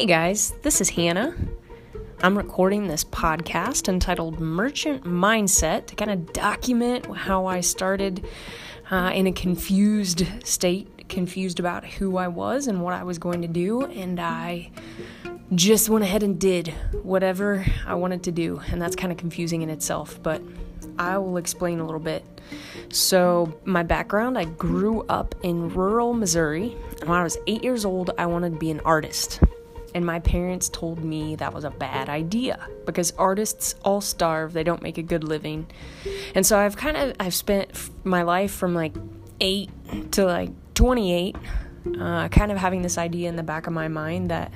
Hey guys, this is Hannah. I'm recording this podcast entitled Merchant Mindset to kind of document how I started uh, in a confused state, confused about who I was and what I was going to do, and I just went ahead and did whatever I wanted to do, and that's kind of confusing in itself, but I will explain a little bit. So, my background I grew up in rural Missouri, when I was eight years old, I wanted to be an artist and my parents told me that was a bad idea because artists all starve they don't make a good living and so i've kind of i've spent my life from like 8 to like 28 uh, kind of having this idea in the back of my mind that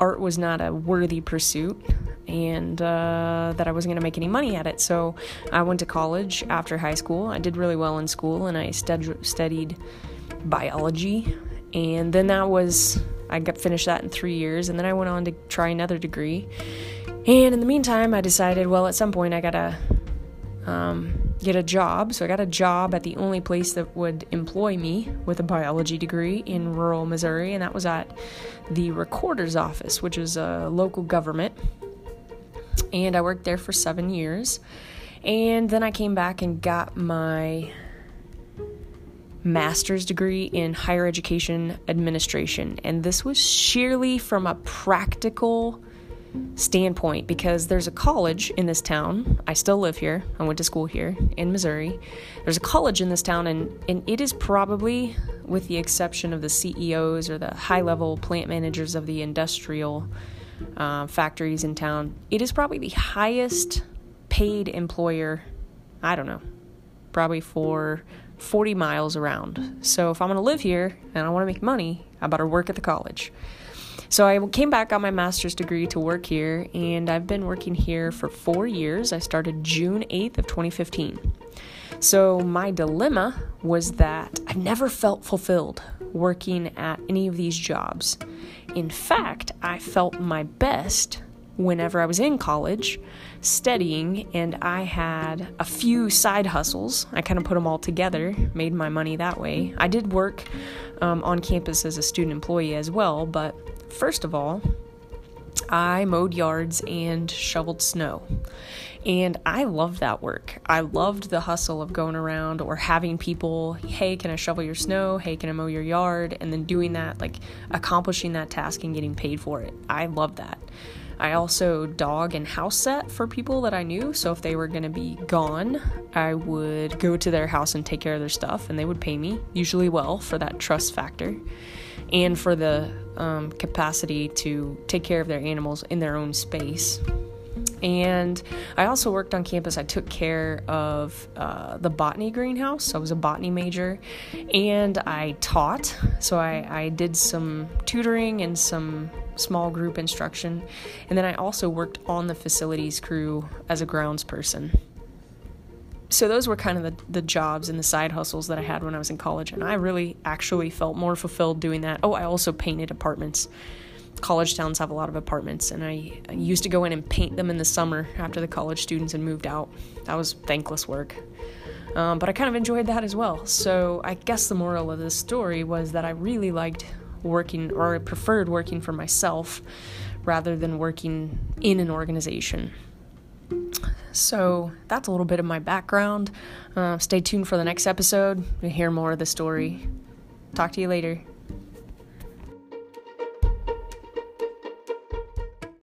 art was not a worthy pursuit and uh, that I wasn't going to make any money at it. So I went to college after high school. I did really well in school and I stud- studied biology. And then that was I got finished that in three years, and then I went on to try another degree. And in the meantime, I decided, well, at some point, I gotta um, get a job. So I got a job at the only place that would employ me with a biology degree in rural Missouri, and that was at the recorder's office, which is a local government. And I worked there for seven years. And then I came back and got my master's degree in higher education administration. And this was sheerly from a practical standpoint because there's a college in this town. I still live here. I went to school here in Missouri. There's a college in this town, and, and it is probably, with the exception of the CEOs or the high level plant managers of the industrial uh, factories in town, it is probably the highest paid employer. I don't know, probably for 40 miles around. So if I'm going to live here and I want to make money, I better work at the college. So I came back, got my master's degree to work here, and I've been working here for four years. I started June 8th of 2015. So my dilemma was that I've never felt fulfilled working at any of these jobs. In fact, I felt my best whenever I was in college studying, and I had a few side hustles. I kind of put them all together, made my money that way. I did work um, on campus as a student employee as well, but first of all, I mowed yards and shoveled snow. And I loved that work. I loved the hustle of going around or having people, hey, can I shovel your snow? Hey, can I mow your yard? And then doing that, like accomplishing that task and getting paid for it. I loved that. I also dog and house set for people that I knew. So if they were going to be gone, I would go to their house and take care of their stuff, and they would pay me, usually well, for that trust factor and for the um, capacity to take care of their animals in their own space. And I also worked on campus. I took care of uh, the botany greenhouse. I was a botany major and I taught. So I, I did some tutoring and some small group instruction. And then I also worked on the facilities crew as a grounds person. So those were kind of the, the jobs and the side hustles that I had when I was in college. And I really actually felt more fulfilled doing that. Oh, I also painted apartments college towns have a lot of apartments, and I, used to go in and paint them in the summer after the college students had moved out. That was thankless work. Um, but I kind of enjoyed that as well. So I guess the moral of this story was that I really liked working, or I preferred working for myself rather than working in an organization. So that's a little bit of my background. Uh, stay tuned for the next episode to hear more of the story. Talk to you later.